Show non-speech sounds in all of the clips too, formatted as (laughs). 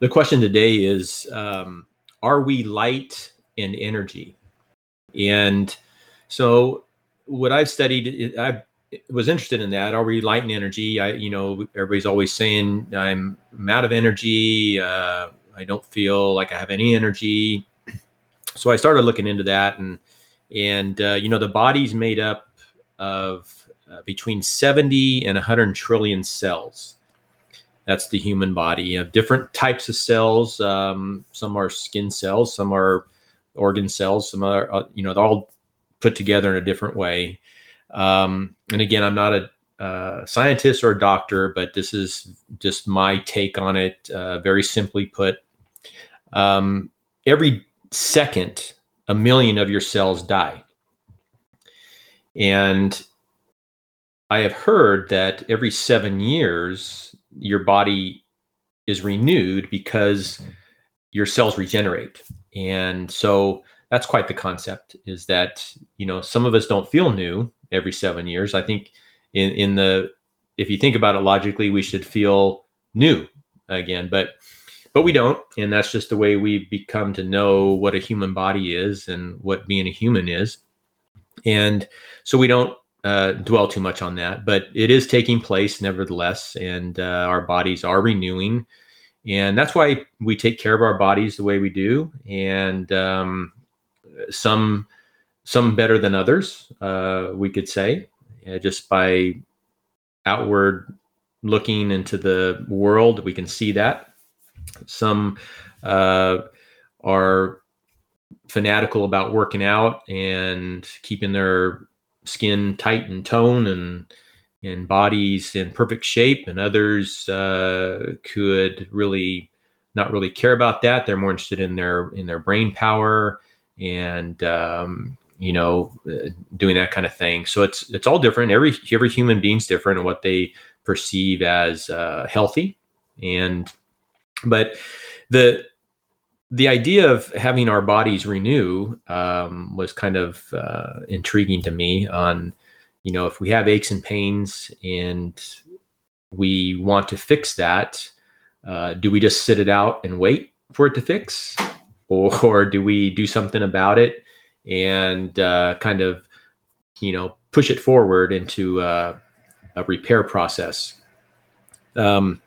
the question today is um, Are we light and energy? And so, what I've studied, I was interested in that. Are we light and energy? I, you know, everybody's always saying I'm, I'm out of energy. Uh, I don't feel like I have any energy. So I started looking into that, and and uh, you know, the body's made up of uh, between 70 and 100 trillion cells. That's the human body. You have different types of cells. Um, some are skin cells, some are organ cells, some are, uh, you know, they're all put together in a different way. Um, and again, I'm not a uh, scientist or a doctor, but this is just my take on it. Uh, very simply put, um, every second, a million of your cells die. And I have heard that every seven years, your body is renewed because mm-hmm. your cells regenerate. And so that's quite the concept is that, you know, some of us don't feel new every seven years. I think in, in the, if you think about it logically, we should feel new again, but, but we don't. And that's just the way we become to know what a human body is and what being a human is. And so we don't uh, dwell too much on that, but it is taking place nevertheless, and uh, our bodies are renewing, and that's why we take care of our bodies the way we do, and um, some some better than others, uh, we could say, just by outward looking into the world, we can see that. Some uh, are fanatical about working out and keeping their skin tight and tone and and bodies in perfect shape and others uh, could really not really care about that. They're more interested in their in their brain power and um, you know uh, doing that kind of thing. So it's it's all different. Every every human being's different and what they perceive as uh, healthy. And but the the idea of having our bodies renew um, was kind of uh, intriguing to me. On, you know, if we have aches and pains and we want to fix that, uh, do we just sit it out and wait for it to fix, or, or do we do something about it and uh, kind of, you know, push it forward into uh, a repair process? Um,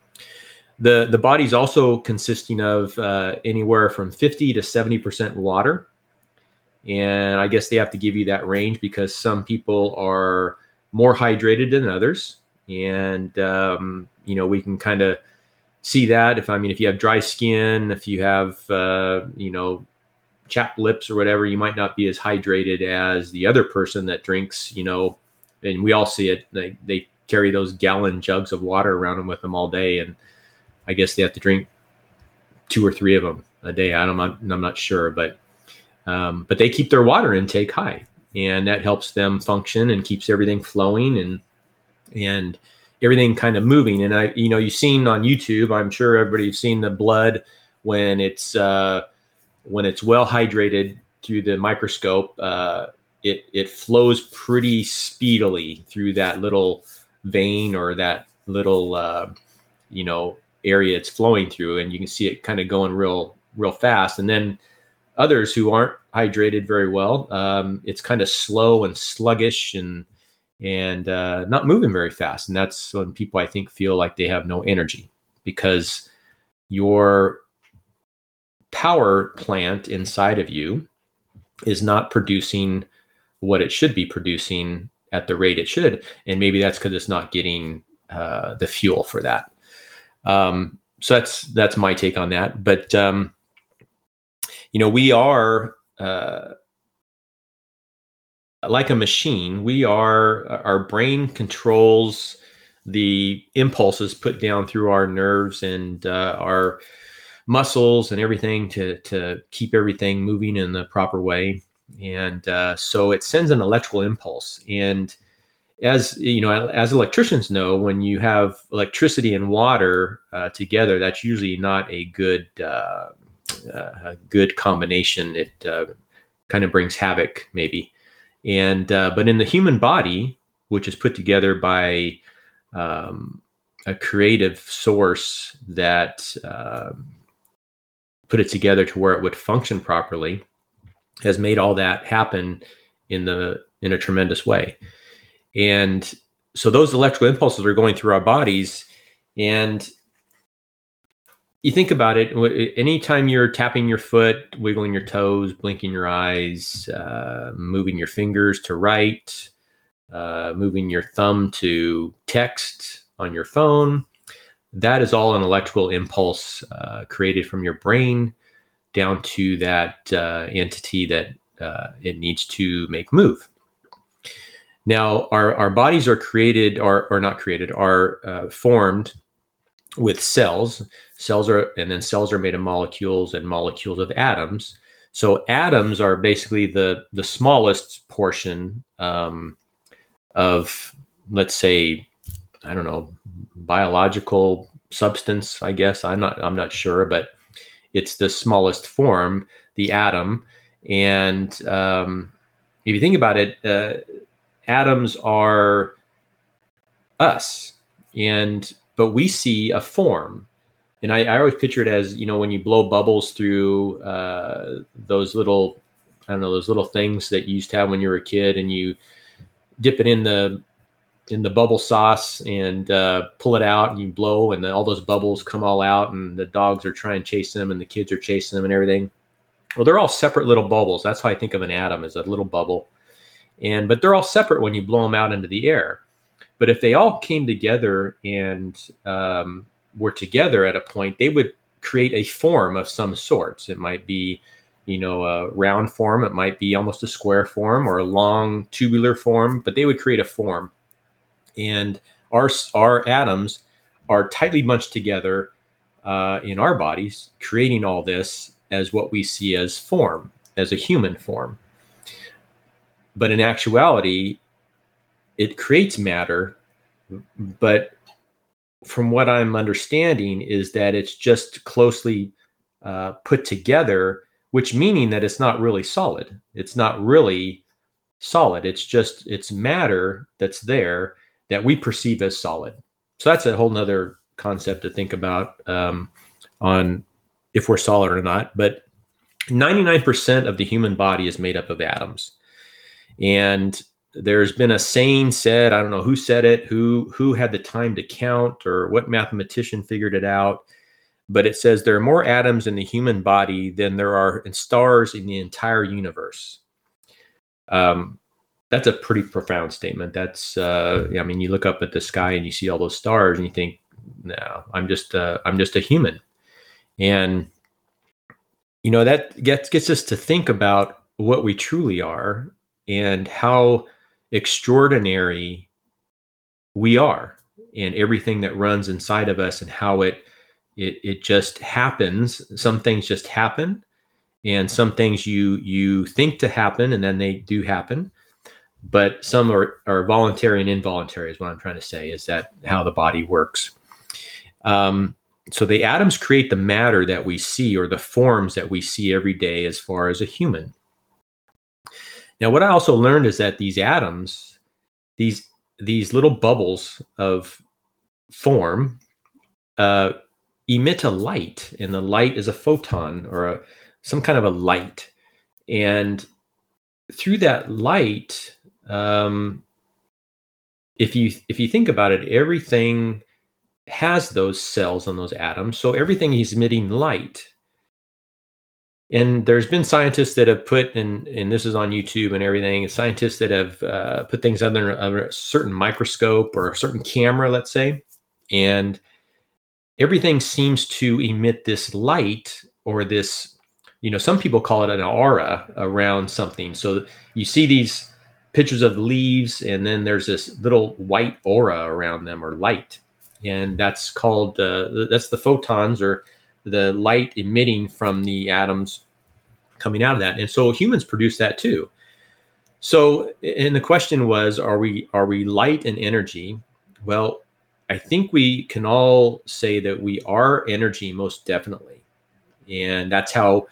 the the body's also consisting of uh, anywhere from 50 to 70 percent water, and I guess they have to give you that range because some people are more hydrated than others, and um, you know we can kind of see that. If I mean if you have dry skin, if you have uh, you know chapped lips or whatever, you might not be as hydrated as the other person that drinks, you know, and we all see it. They they carry those gallon jugs of water around them with them all day, and I guess they have to drink two or three of them a day. I don't, I'm, I'm not sure, but um, but they keep their water intake high, and that helps them function and keeps everything flowing and and everything kind of moving. And I, you know, you've seen on YouTube. I'm sure everybody's seen the blood when it's uh, when it's well hydrated through the microscope. Uh, it it flows pretty speedily through that little vein or that little uh, you know area it's flowing through and you can see it kind of going real real fast. And then others who aren't hydrated very well um, it's kind of slow and sluggish and and uh, not moving very fast. And that's when people i think feel like they have no energy because your power plant inside of you is not producing what it should be producing at the rate it should. And maybe that's because it's not getting uh, the fuel for that um, so that's that's my take on that. But um, you know, we are uh, like a machine. We are our brain controls the impulses put down through our nerves and uh, our muscles and everything to to keep everything moving in the proper way. And uh, so it sends an electrical impulse and as you know, as electricians know, when you have electricity and water uh, together, that's usually not a good uh, uh, a good combination. It uh, kind of brings havoc, maybe. And uh, but in the human body, which is put together by um, a creative source that um, put it together to where it would function properly has made all that happen in the in a tremendous way and so those electrical impulses are going through our bodies. And you think about it anytime you're tapping your foot wiggling your toes blinking your eyes uh, moving your fingers to write uh, moving your thumb to text on your phone that is all an electrical impulse uh, created from your brain down to that uh, entity that uh, it needs to make move now our, our bodies are created or, or not created are uh, formed with cells. Cells are and then cells are made of molecules and molecules of atoms. So atoms are basically the the smallest portion um, of let's say i don't know biological substance i guess. I'm not i'm not sure but it's the smallest form the atom. And um, if you think about it uh, atoms are us and but we see a form and I, I, always picture it as you know when you blow bubbles through uh, those little I don't know those little things that you used to have when you were a kid, and you dip it in the in the bubble sauce and uh, pull it out, and you blow, and then all those bubbles come all out, and the dogs are trying to chase them, and the kids are chasing them, and everything. Well, they're all separate little bubbles. That's how I think of an atom as a little bubble, and but they're all separate when you blow them out into the air. But if they all came together and um, were together at a point, they would create a form of some sorts. It might be, you know, a round form, it might be almost a square form or a long tubular form, but they would create a form. And our our atoms are tightly bunched together uh, in our bodies, creating all this as what we see as form, as a human form. But in actuality, it creates matter, but from what I'm understanding, is that it's just closely uh, put together, which meaning that it's not really solid. It's not really solid. It's just it's matter that's there that we perceive as solid. So that's a whole nother concept to think about um, on if we're solid or not. But 99% of the human body is made up of atoms. And there's been a saying said i don't know who said it who who had the time to count or what mathematician figured it out but it says there are more atoms in the human body than there are in stars in the entire universe. Um, that's a pretty profound statement. That's uh, i mean you look up at the sky and you see all those stars and you think no i'm just uh, i'm just a human. And you know that gets gets us to think about what we truly are and how extraordinary we are and everything that runs inside of us and how it it it just happens. Some things just happen and some things you you think to happen and then they do happen. But some are, are voluntary and involuntary is what i'm trying to say is that how the body works. Um, so the atoms create the matter that we see or the forms that we see every day as far as a human now, what I also learned is that these atoms, these these little bubbles of form, uh, emit a light, and the light is a photon or a, some kind of a light, and through that light, um, if you if you think about it, everything has those cells on those atoms, so everything is emitting light and there's been scientists that have put and and this is on youtube and everything scientists that have uh, put things under, under a certain microscope or a certain camera let's say. And everything seems to emit this light or this you know some people call it an aura around something. So you see these pictures of leaves and then there's this little white aura around them or light. And that's called uh, that's the photons or the light emitting from the atoms coming out of that. And so humans produce that too. So and the question was are we are we light and energy? Well, I think we can all say that we are energy most definitely. And that's how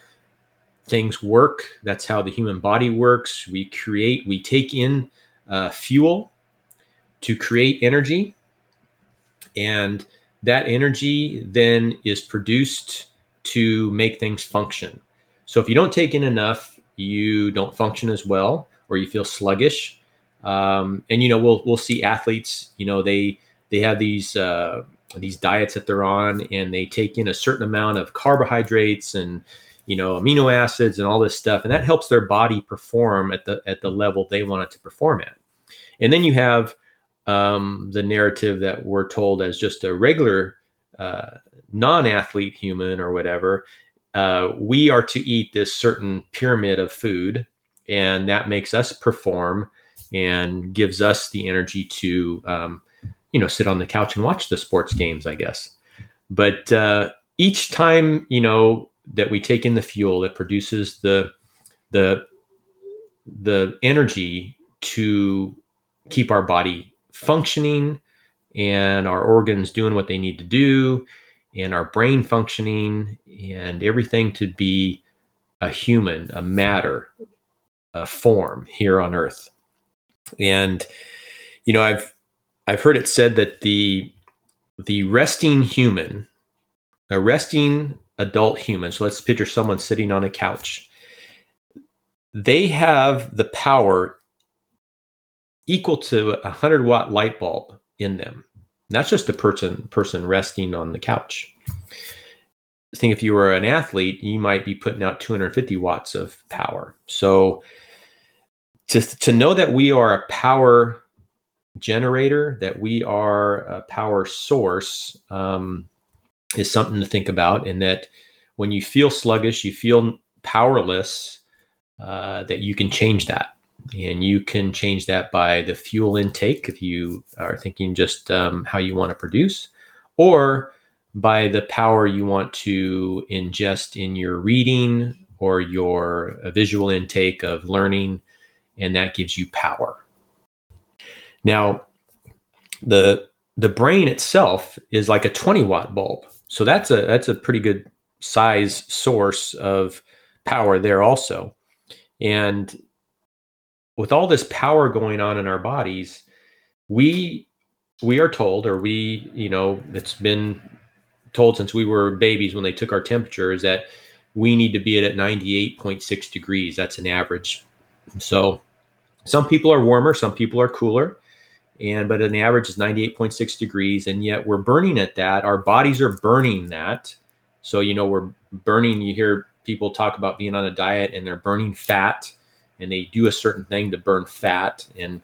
things work. That's how the human body works. We create, we take in uh, fuel to create energy. And that energy then is produced to make things function. So if you don't take in enough, you don't function as well, or you feel sluggish. Um, and you know, we'll we'll see athletes. You know, they they have these uh, these diets that they're on, and they take in a certain amount of carbohydrates and you know amino acids and all this stuff, and that helps their body perform at the at the level they want it to perform at. And then you have um, the narrative that we're told as just a regular uh, non-athlete human or whatever uh, we are to eat this certain pyramid of food and that makes us perform and gives us the energy to um, you know sit on the couch and watch the sports games i guess. But uh, each time you know that we take in the fuel it produces the the the energy to keep our body functioning and our organs doing what they need to do and our brain functioning and everything to be a human, a matter, a form here on earth. And you know, I've I've heard it said that the the resting human, a resting adult human, so let's picture someone sitting on a couch. They have the power equal to a 100 watt light bulb in them. That's just a person person resting on the couch. I think if you were an athlete, you might be putting out 250 watts of power. So to, to know that we are a power generator, that we are a power source, um, is something to think about. And that when you feel sluggish, you feel powerless, uh, that you can change that and you can change that by the fuel intake if you are thinking just um, how you want to produce or by the power you want to ingest in your reading or your uh, visual intake of learning and that gives you power. Now the the brain itself is like a 20 watt bulb. So that's a that's a pretty good size source of power there also. And with all this power going on in our bodies, we we are told, or we, you know, it's been told since we were babies when they took our temperature, is that we need to be at 98.6 degrees. That's an average. So some people are warmer, some people are cooler. And but an average is 98.6 degrees, and yet we're burning at that. Our bodies are burning that. So you know, we're burning, you hear people talk about being on a diet and they're burning fat and they do a certain thing to burn fat and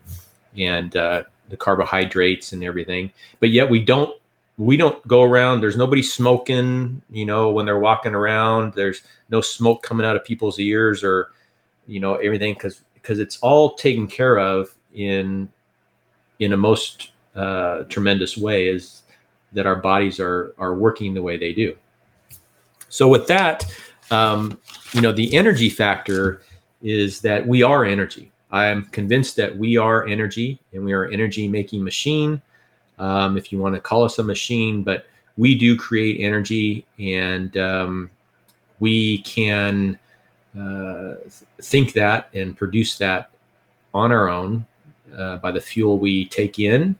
and uh, the carbohydrates and everything. But yet we don't we don't go around. There's nobody smoking. You know, when they're walking around, there's no smoke coming out of people's ears or you know everything because because it's all taken care of in in a most uh, tremendous way is that our bodies are are working the way they do. So with that, um, you know, the energy factor is that we are energy. I am convinced that we are energy and we are energy making machine. Um, if you want to call us a machine, but we do create energy and um, we can uh, think that and produce that on our own uh, by the fuel we take in.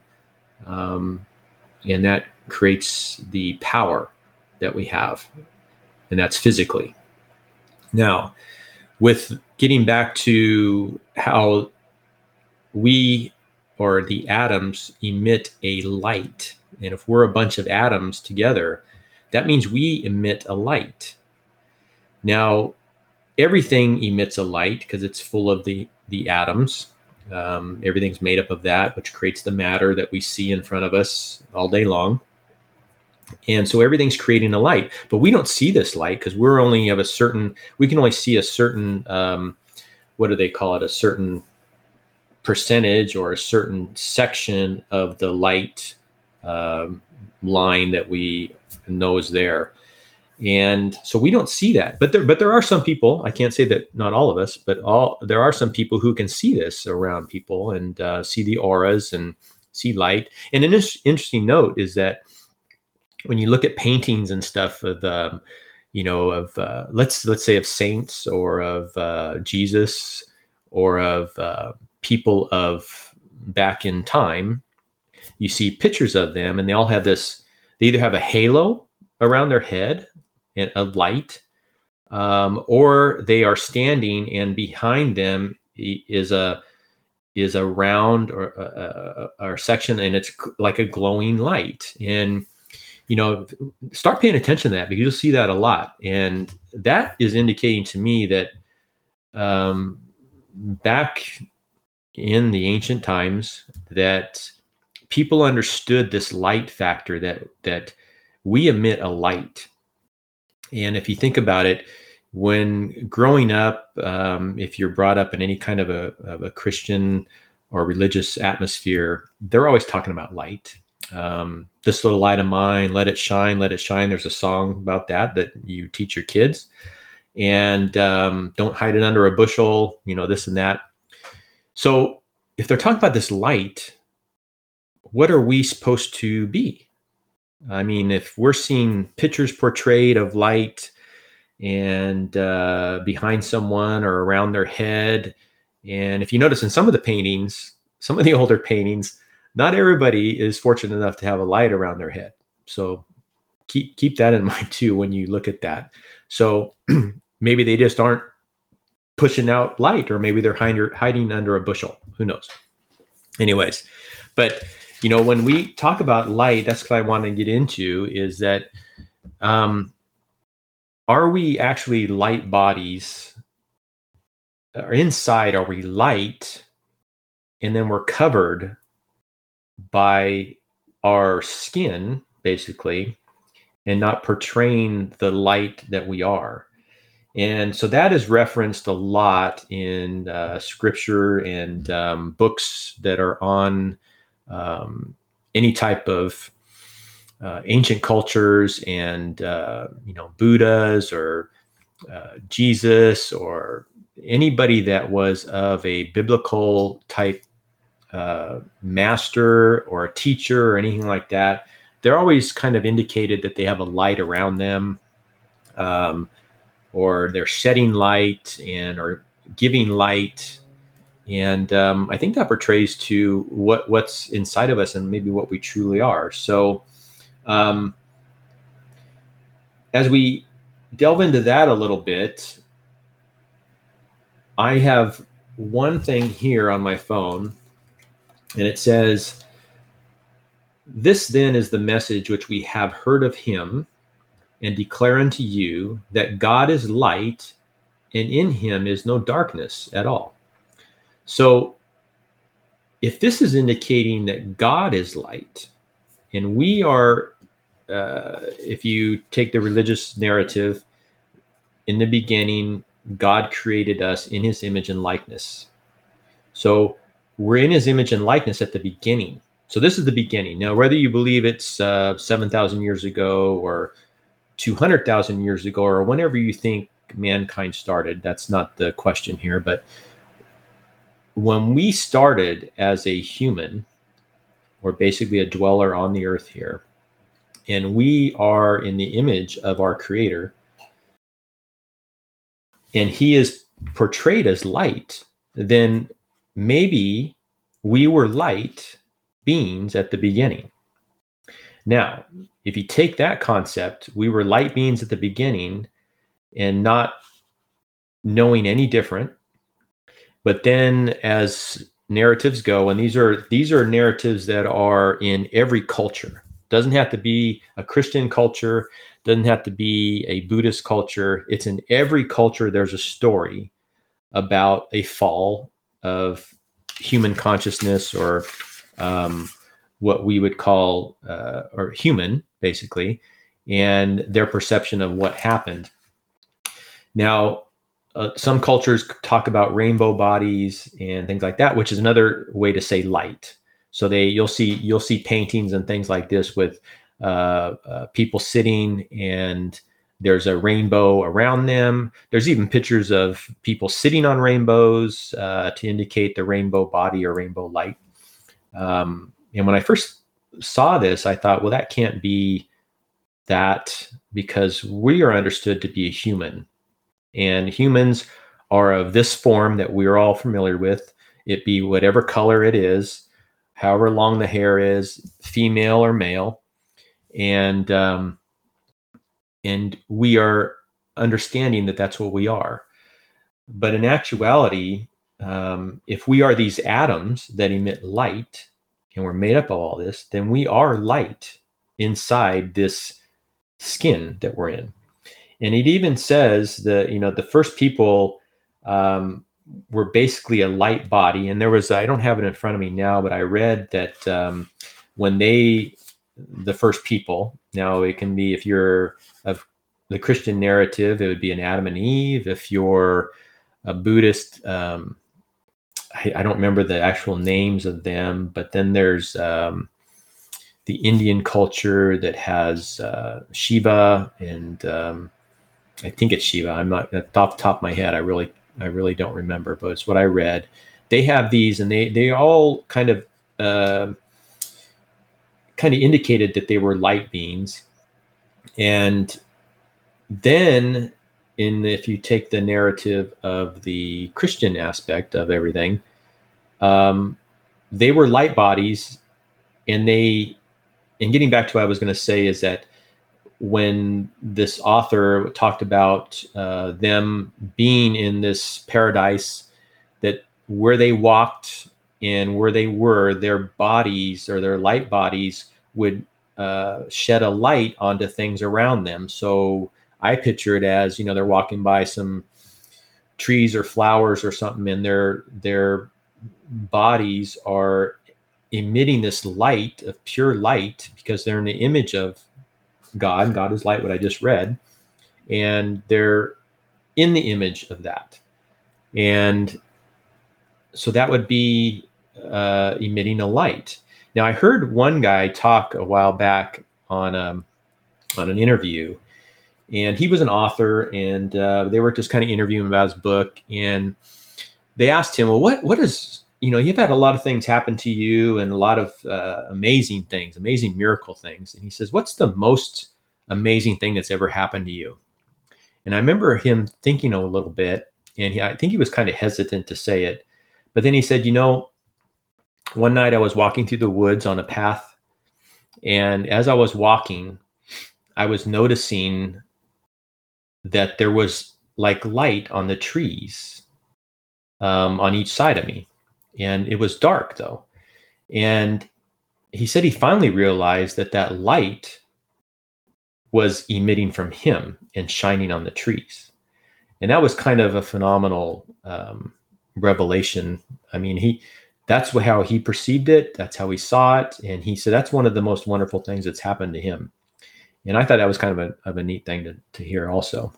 Um, and that creates the power that we have, and that's physically. Now, with getting back to how we or the atoms emit a light. And if we're a bunch of atoms together, that means we emit a light. Now, everything emits a light because it's full of the, the atoms. Um, everything's made up of that, which creates the matter that we see in front of us all day long. And so everything's creating a light, but we don't see this light because we're only of a certain, we can only see a certain, um, what do they call it? A certain percentage or a certain section of the light um, line that we know is there. And so we don't see that, but there, but there are some people. I can't say that not all of us, but all there are some people who can see this around people and uh, see the auras and see light. And an interesting note is that when you look at paintings and stuff of um, you know of uh, let's let's say of saints or of uh, Jesus or of uh, people of back in time, you see pictures of them and they all have this. They either have a halo around their head and a light, um, or they are standing and behind them is a is a round or a, a, a section and it's like a glowing light and you know start paying attention to that because you'll see that a lot. And that is indicating to me that um, back in the ancient times that people understood this light factor that that we emit a light. And if you think about it when growing up um, if you're brought up in any kind of a, of a christian or religious atmosphere they're always talking about light um, this little light of mine let it shine let it shine there's a song about that that you teach your kids and um, don't hide it under a bushel you know this and that so if they're talking about this light what are we supposed to be? I mean, if we're seeing pictures portrayed of light and uh, behind someone or around their head, and if you notice in some of the paintings, some of the (laughs) older paintings, not everybody is fortunate enough to have a light around their head. So keep keep that in (laughs) mind too when you look at that. So (clears throat) maybe they just aren't pushing out light, or maybe they're hiding hiding under a bushel. Who knows? Anyways, but you know, when we talk about light, that's what I want to get into is that um, are we actually light bodies? Or inside, are we light? And then we're covered by our skin, basically, and not portraying the light that we are. And so that is referenced a lot in uh, scripture and um, books that are on um, any type of uh, ancient cultures and uh, you know Buddhas or uh, Jesus or anybody that was of a biblical type uh, master or a teacher or anything like that, they're always kind of indicated that they have a light around them, um, or they're shedding light and or giving light and um, I think that portrays to what what's inside of us and maybe what we truly are. So, um, as we delve into that a little bit, I have one thing here on my phone, and it says, "This then is the message which we have heard of Him." And declare unto you that God is light, and in him is no darkness at all. So, if this is indicating that God is light, and we are, uh, if you take the religious narrative, in the beginning, God created us in his image and likeness. So, we're in his image and likeness at the beginning. So, this is the beginning. Now, whether you believe it's uh, 7,000 years ago or 200,000 years ago or whenever you think mankind started, that's not the question here. But when we started as a human, or basically a dweller on the earth here, and we are in the image of our creator, and he is portrayed as light, then maybe we were light beings at the beginning. Now, if you take that concept, we were light beings at the beginning and not knowing any different, but then as narratives go, and these are these are narratives that are in every culture. Doesn't have to be a Christian culture, doesn't have to be a Buddhist culture. It's in every culture there's a story about a fall of human consciousness or um, what we would call uh, or human basically and their perception of what happened now uh, some cultures talk about rainbow bodies and things like that, which is another way to say light. So they you'll see you'll see paintings and things like this with uh, uh, people sitting and there's a rainbow around them. There's even pictures of people sitting on rainbows uh, to indicate the rainbow body or rainbow light. Um, and when I first saw this, I thought, well, that can't be that because we are understood to be a human and humans are of this form that we're all familiar with. It be whatever color it is, however long the hair is, female or male. And um, and we are understanding that that's what we are. But in actuality, um, if we are these atoms that emit light and we're made up of all this, then we are light inside this skin that we're in. And it even says that, you know, the first people um, were basically a light body. And there was, I don't have it in front of me now, but I read that um, when they, the first people, now it can be if you're of the Christian narrative, it would be an Adam and Eve. If you're a Buddhist, um, I, I, don't remember the actual names of them, but then there's um, the Indian culture that has uh, Shiva, and um, I think it's Shiva. I'm not off the top of my head. I really, I really don't remember, but it's what I read. They have these, and they they all kind of uh, kind of indicated that they were light beings, and then in if you take the narrative of the Christian aspect of everything, um, they were light bodies, and they. And getting back to what I was going to say is that when this author talked about uh, them being in this paradise, that where they walked and where they were, their bodies or their light bodies would uh, shed a light onto things around them. So I picture it as you know they're walking by some trees or flowers or something, and their their bodies are emitting this light of pure light because they're in the image of God. God is light, what I just read, and they're in the image of that, and so that would be uh, emitting a light. Now, I heard one guy talk a while back on um, on an interview, and he was an author, and uh, they were just kind of interviewing about his book, and they asked him, "Well, what what is you know you've had a lot of things happen to you, and a lot of uh, amazing things, amazing miracle things," and he says, "What's the most amazing thing that's ever happened to you?" And I remember him thinking a little bit, and he, I think he was kind of hesitant to say it, but then he said, "You know." One night I was walking through the woods on a path, and as I was walking, I was noticing that there was like light on the trees um, on each side of me. And it was dark though. And he said he finally realized that that light was emitting from him and shining on the trees. And that was kind of a phenomenal um, revelation. I mean, he that's how he perceived it. That's how he saw it. And he said that's one of the most wonderful things that's happened to him. And I thought that was kind of a, of a neat thing to, to hear also.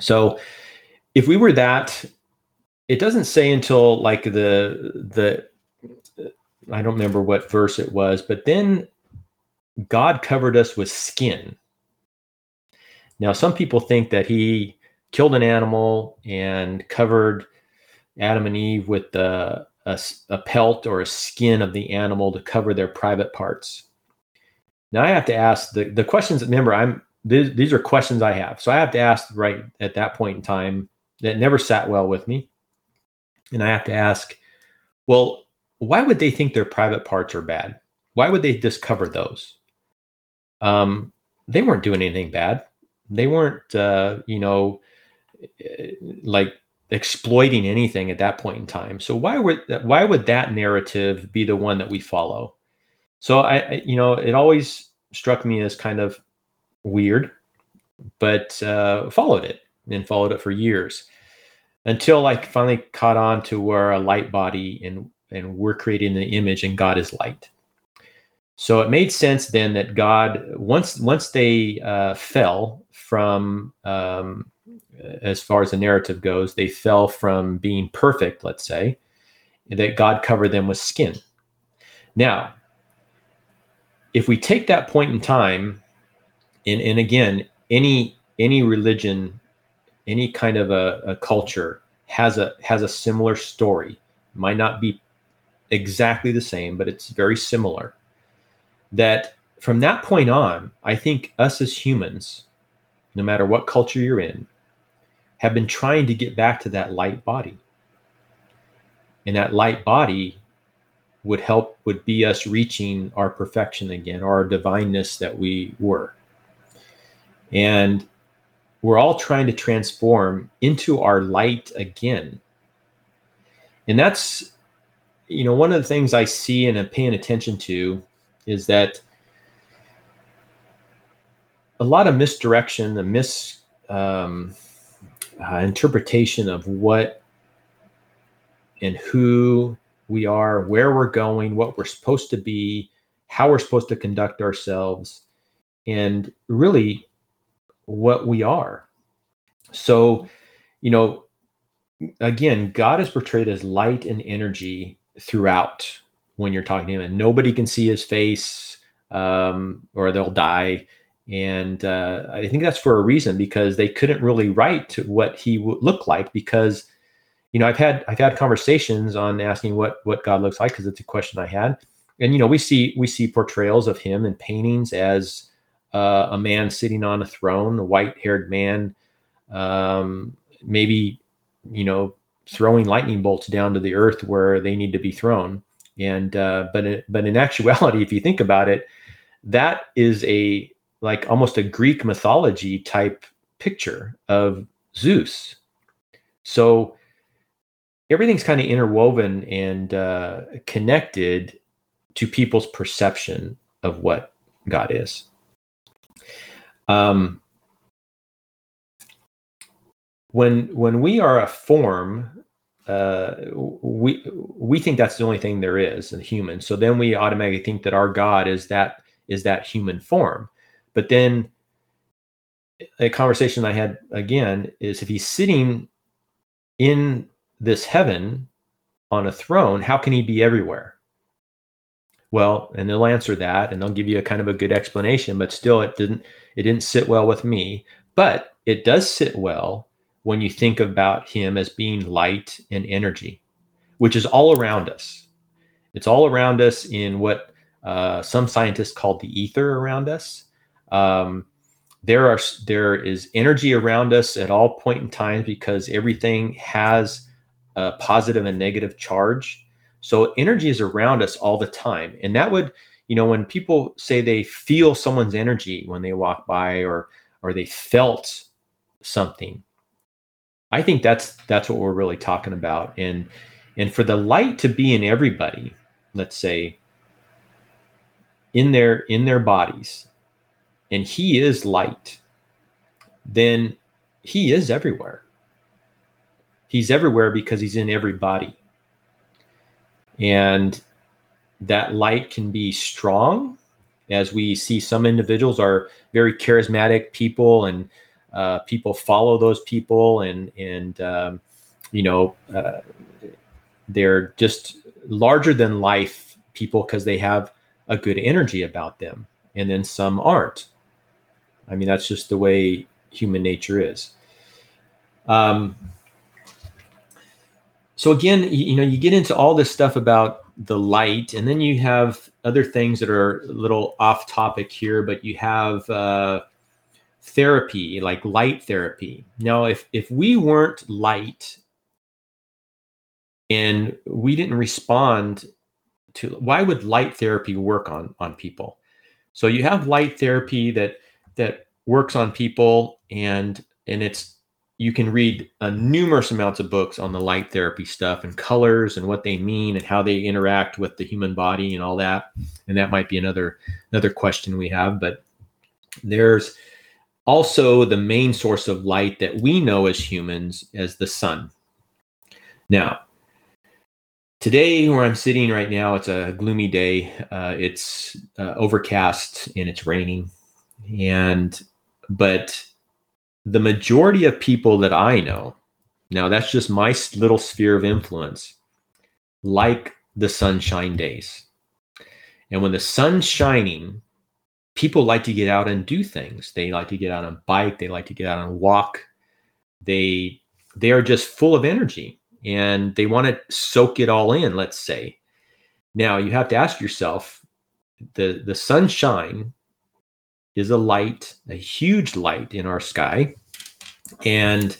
So if we were that, it doesn't say until like the, the, I don't remember what verse it was, but then God covered us with skin. Now, some people think that he killed an animal and covered Adam and Eve with a, a, a, pelt or a skin of the animal to cover their private parts. Now I have to ask the, the questions. Remember, I'm these, these are questions I have. So I have to ask right at that point in time that never sat well with me. And I have to ask, well, why would they think their private parts are bad? Why would they discover those? Um, they weren't doing anything bad. They weren't, uh, you know, eh, like exploiting anything at that point in time. So why would why would that narrative be the one that we follow? So I, I you know, it always struck me as kind of weird, but uh, followed it and followed it for years until I finally caught on to where a light body and and we're creating the image and God is light. So it made sense then that God once once they uh, fell from um, as far as the narrative goes, they fell from being perfect, let's say, that God covered them with skin. Now, if we take that point in time, and, and again, any any religion, any kind of a, a culture has a has a similar story. Might not be exactly the same, but it's very similar. That from that point on, I think us as humans, no matter what culture you're in, have been trying to get back to that light body. And that light body would help, would be us reaching our perfection again, our divineness that we were. And we're all trying to transform into our light again. And that's, you know, one of the things I see and I'm paying attention to is that a lot of misdirection, the mis um, uh, interpretation of what and who we are, where we're going, what we're supposed to be, how we're supposed to conduct ourselves, and really what we are. So, you know, again, God is portrayed as light and energy throughout when you're talking to him, and nobody can see his face um, or they'll die. And uh, I think that's for a reason because they couldn't really write what he would look like because, you know, I've had I've had conversations on asking what what God looks like because it's a question I had, and you know we see we see portrayals of him in paintings as uh, a man sitting on a throne, a white haired man, um, maybe you know throwing lightning bolts down to the earth where they need to be thrown. And uh, but it, but in (laughs) actuality, if you think about it, that is a like almost a Greek mythology type picture of Zeus. So everything's kind of interwoven and uh, connected to people's perception of what God is. Um, when when we are a form, uh, we we think that's the only thing there is, a human. So then we automatically think that our God is that is that human form. But then a conversation I had again is if he's sitting in this heaven on a throne, how can he be everywhere? Well, and they'll answer that and they'll give you a kind of a good explanation, but still it didn't it didn't sit well with me. But it does sit well when you think about him as being light and energy, which is all around us. It's all around us in what uh, some scientists call the ether around us. Um, there are there is energy around us at all point in time because everything has a positive and negative charge so energy is around us all the time. And that would, you know, when people say they feel someone's energy when they walk by or or they felt something, I think that's that's what we're really talking about. And and for the light to be in everybody, let's say in their in their bodies, and he is light, then he is everywhere. He's everywhere because he's in every body and that light can be strong as we see some individuals are very charismatic people and uh, people follow those people and and um, you know uh, they're just larger than life people because they have a good energy about them and then some aren't i mean that's just the way human nature is. Um, so again you know you get into all this stuff about the light and then you have other things that are a little off topic here but you have uh, therapy like light therapy. Now if if we weren't light and we didn't respond to why would light therapy work on on people? So you have light therapy that that works on people and and it's you can read a numerous amounts of books on the light therapy stuff and colors and what they mean and how they interact with the human body and all that. And that might be another another question we have but there's also the main source of light that we know as humans as the sun. Now today where i'm sitting right now it's a gloomy day. Uh, it's uh, overcast and it's raining and but the majority of people that I know, now that's just my little sphere of influence, like the sunshine days. And when the sun's shining, people like to get out and do things. They like to get out on bike, they like to get out and walk. They they are just full of energy and they want to soak it all in, let's say. Now you have to ask yourself the the sunshine is a light, a huge light in our sky, and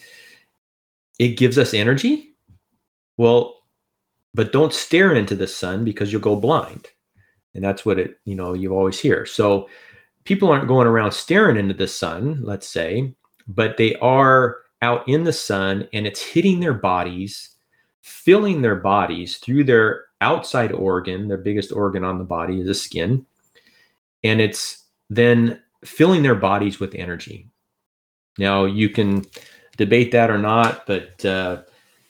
it gives us energy. Well, but don't stare into the sun because you'll go blind. And that's what it, you know, you always hear. So people aren't going around staring into the sun, let's say, but they are out in the sun and it's hitting their bodies, filling their bodies through their outside organ, their biggest organ on the body is the skin. And it's then filling their bodies with energy. Now, you can debate that or not, but uh,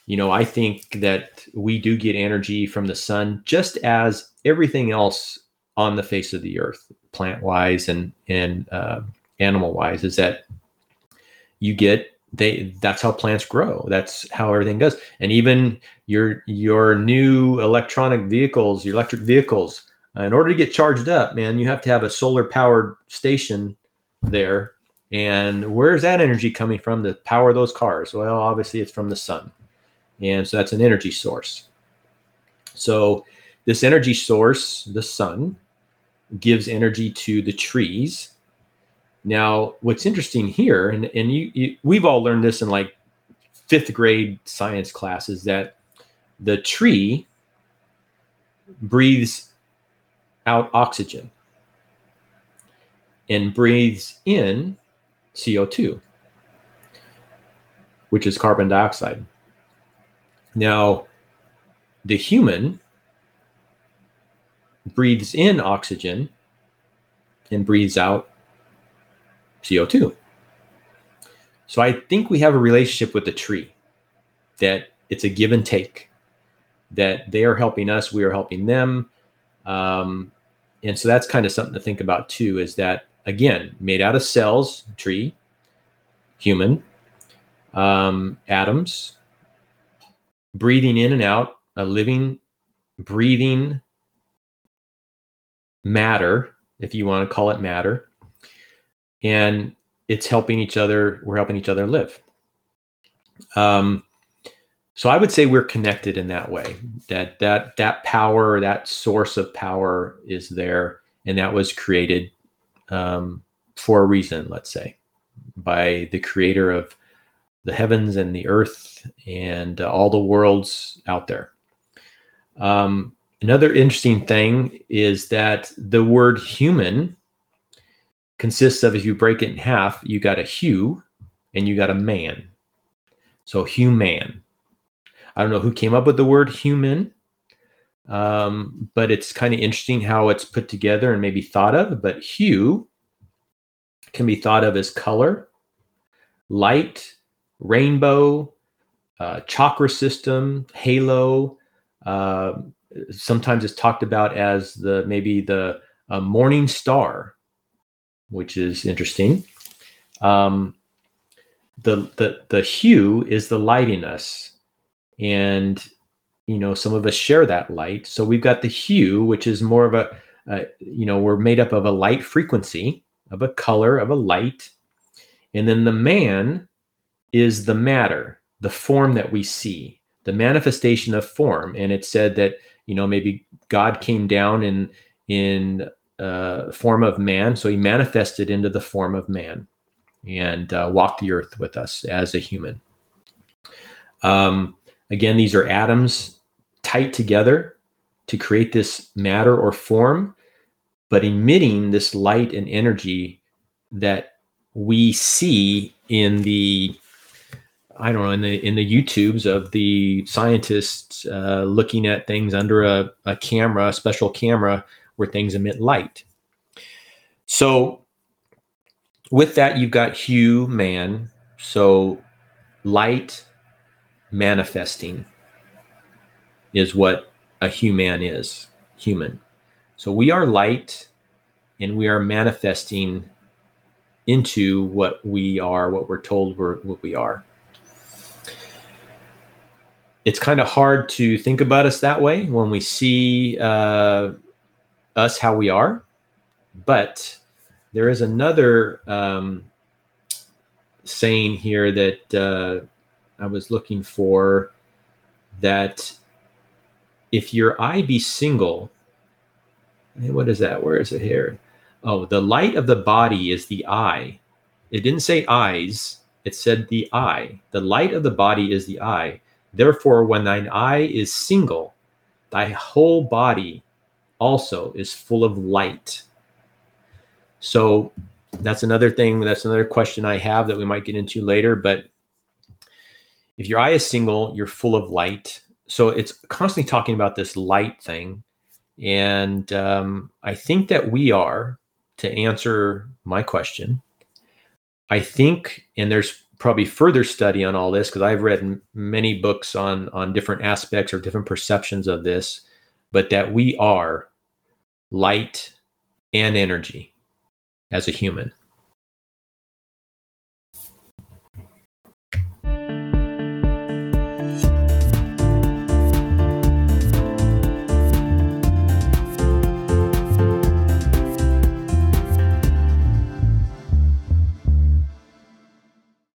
you know, I think that we do get energy from the sun just as everything else on the face of the earth, plant wise and and uh, animal wise, is that you get they that's how plants grow that's how everything goes and even your your new electronic vehicles your electric vehicles Uh, in order to get charged up man you have to have a solar powered station there. And where's that energy coming from to power those cars? Well obviously it's from the sun. And so that's an energy source. So this energy source the sun gives energy to the trees. Now, what's interesting here, and, and you, you, we've all learned this in like fifth grade science classes, that the tree breathes out oxygen and breathes in CO2, which is carbon dioxide. Now, the human breathes in oxygen and breathes out CO2. So I think we have a relationship with the tree that it's a give and take, that they are helping us, we are helping them. Um, and so that's kind of something to think about too is that, again, made out of cells, tree, human, um, atoms, breathing in and out, a living, breathing matter, if you want to call it matter, and it's helping each other. We're helping each other live. Um, so I would say we're connected in that way. That that that power, that source of power, is there, and that was created um, for a reason. Let's say by the creator of the heavens and the earth and uh, all the worlds out there. Um, another interesting thing is that the word human consists of if you break it in half, you got a hue and you got a man. So human. I don't know who came up with the word human, um, but it's kind of interesting how it's put together and maybe thought of. But hue can be thought of as color, light, rainbow, uh, chakra system, halo. Uh, sometimes it's talked about as the maybe the uh, morning star which is interesting. Um, the the the hue is the lightiness, and you know some of us share that light. So we've got the hue, which is more of a, a you know we're made up of a light frequency, of a color, of a light, and then the man is the matter, the form that we see, the manifestation of form. And it said that you know maybe God came down in in uh, form of man. So he manifested into the form of man and uh, walked the earth with us as a human. Um, again, these are atoms tight together to create this matter or form, but emitting this light and energy that we see in the I don't know in the in the YouTubes of the scientists uh, looking at things under a, a camera, a special camera where things emit light. So with that, you've got hue, man. So light manifesting is what a human is, human. So we are light and we are manifesting into what we are, what we're told we're what we are. It's kind of hard to think about us that way when we see uh, us how we are. But there is another um, saying here that uh, I was looking for that if your eye be single, eh, what is that? Where is it here? Oh, the light of the body is the eye. It didn't say eyes, it said the eye. The light of the body is the eye. Therefore, when thine eye is single, thy whole body also is full of light. So that's another thing. That's another question I have that we might get into later. But if your eye is single, you're full of light. So it's constantly talking about this light thing. And um, I think that we are, to answer my question, I think, and there's probably further study on all this because I've read many books on on different aspects or different perceptions of this, but that we are light and energy as a human.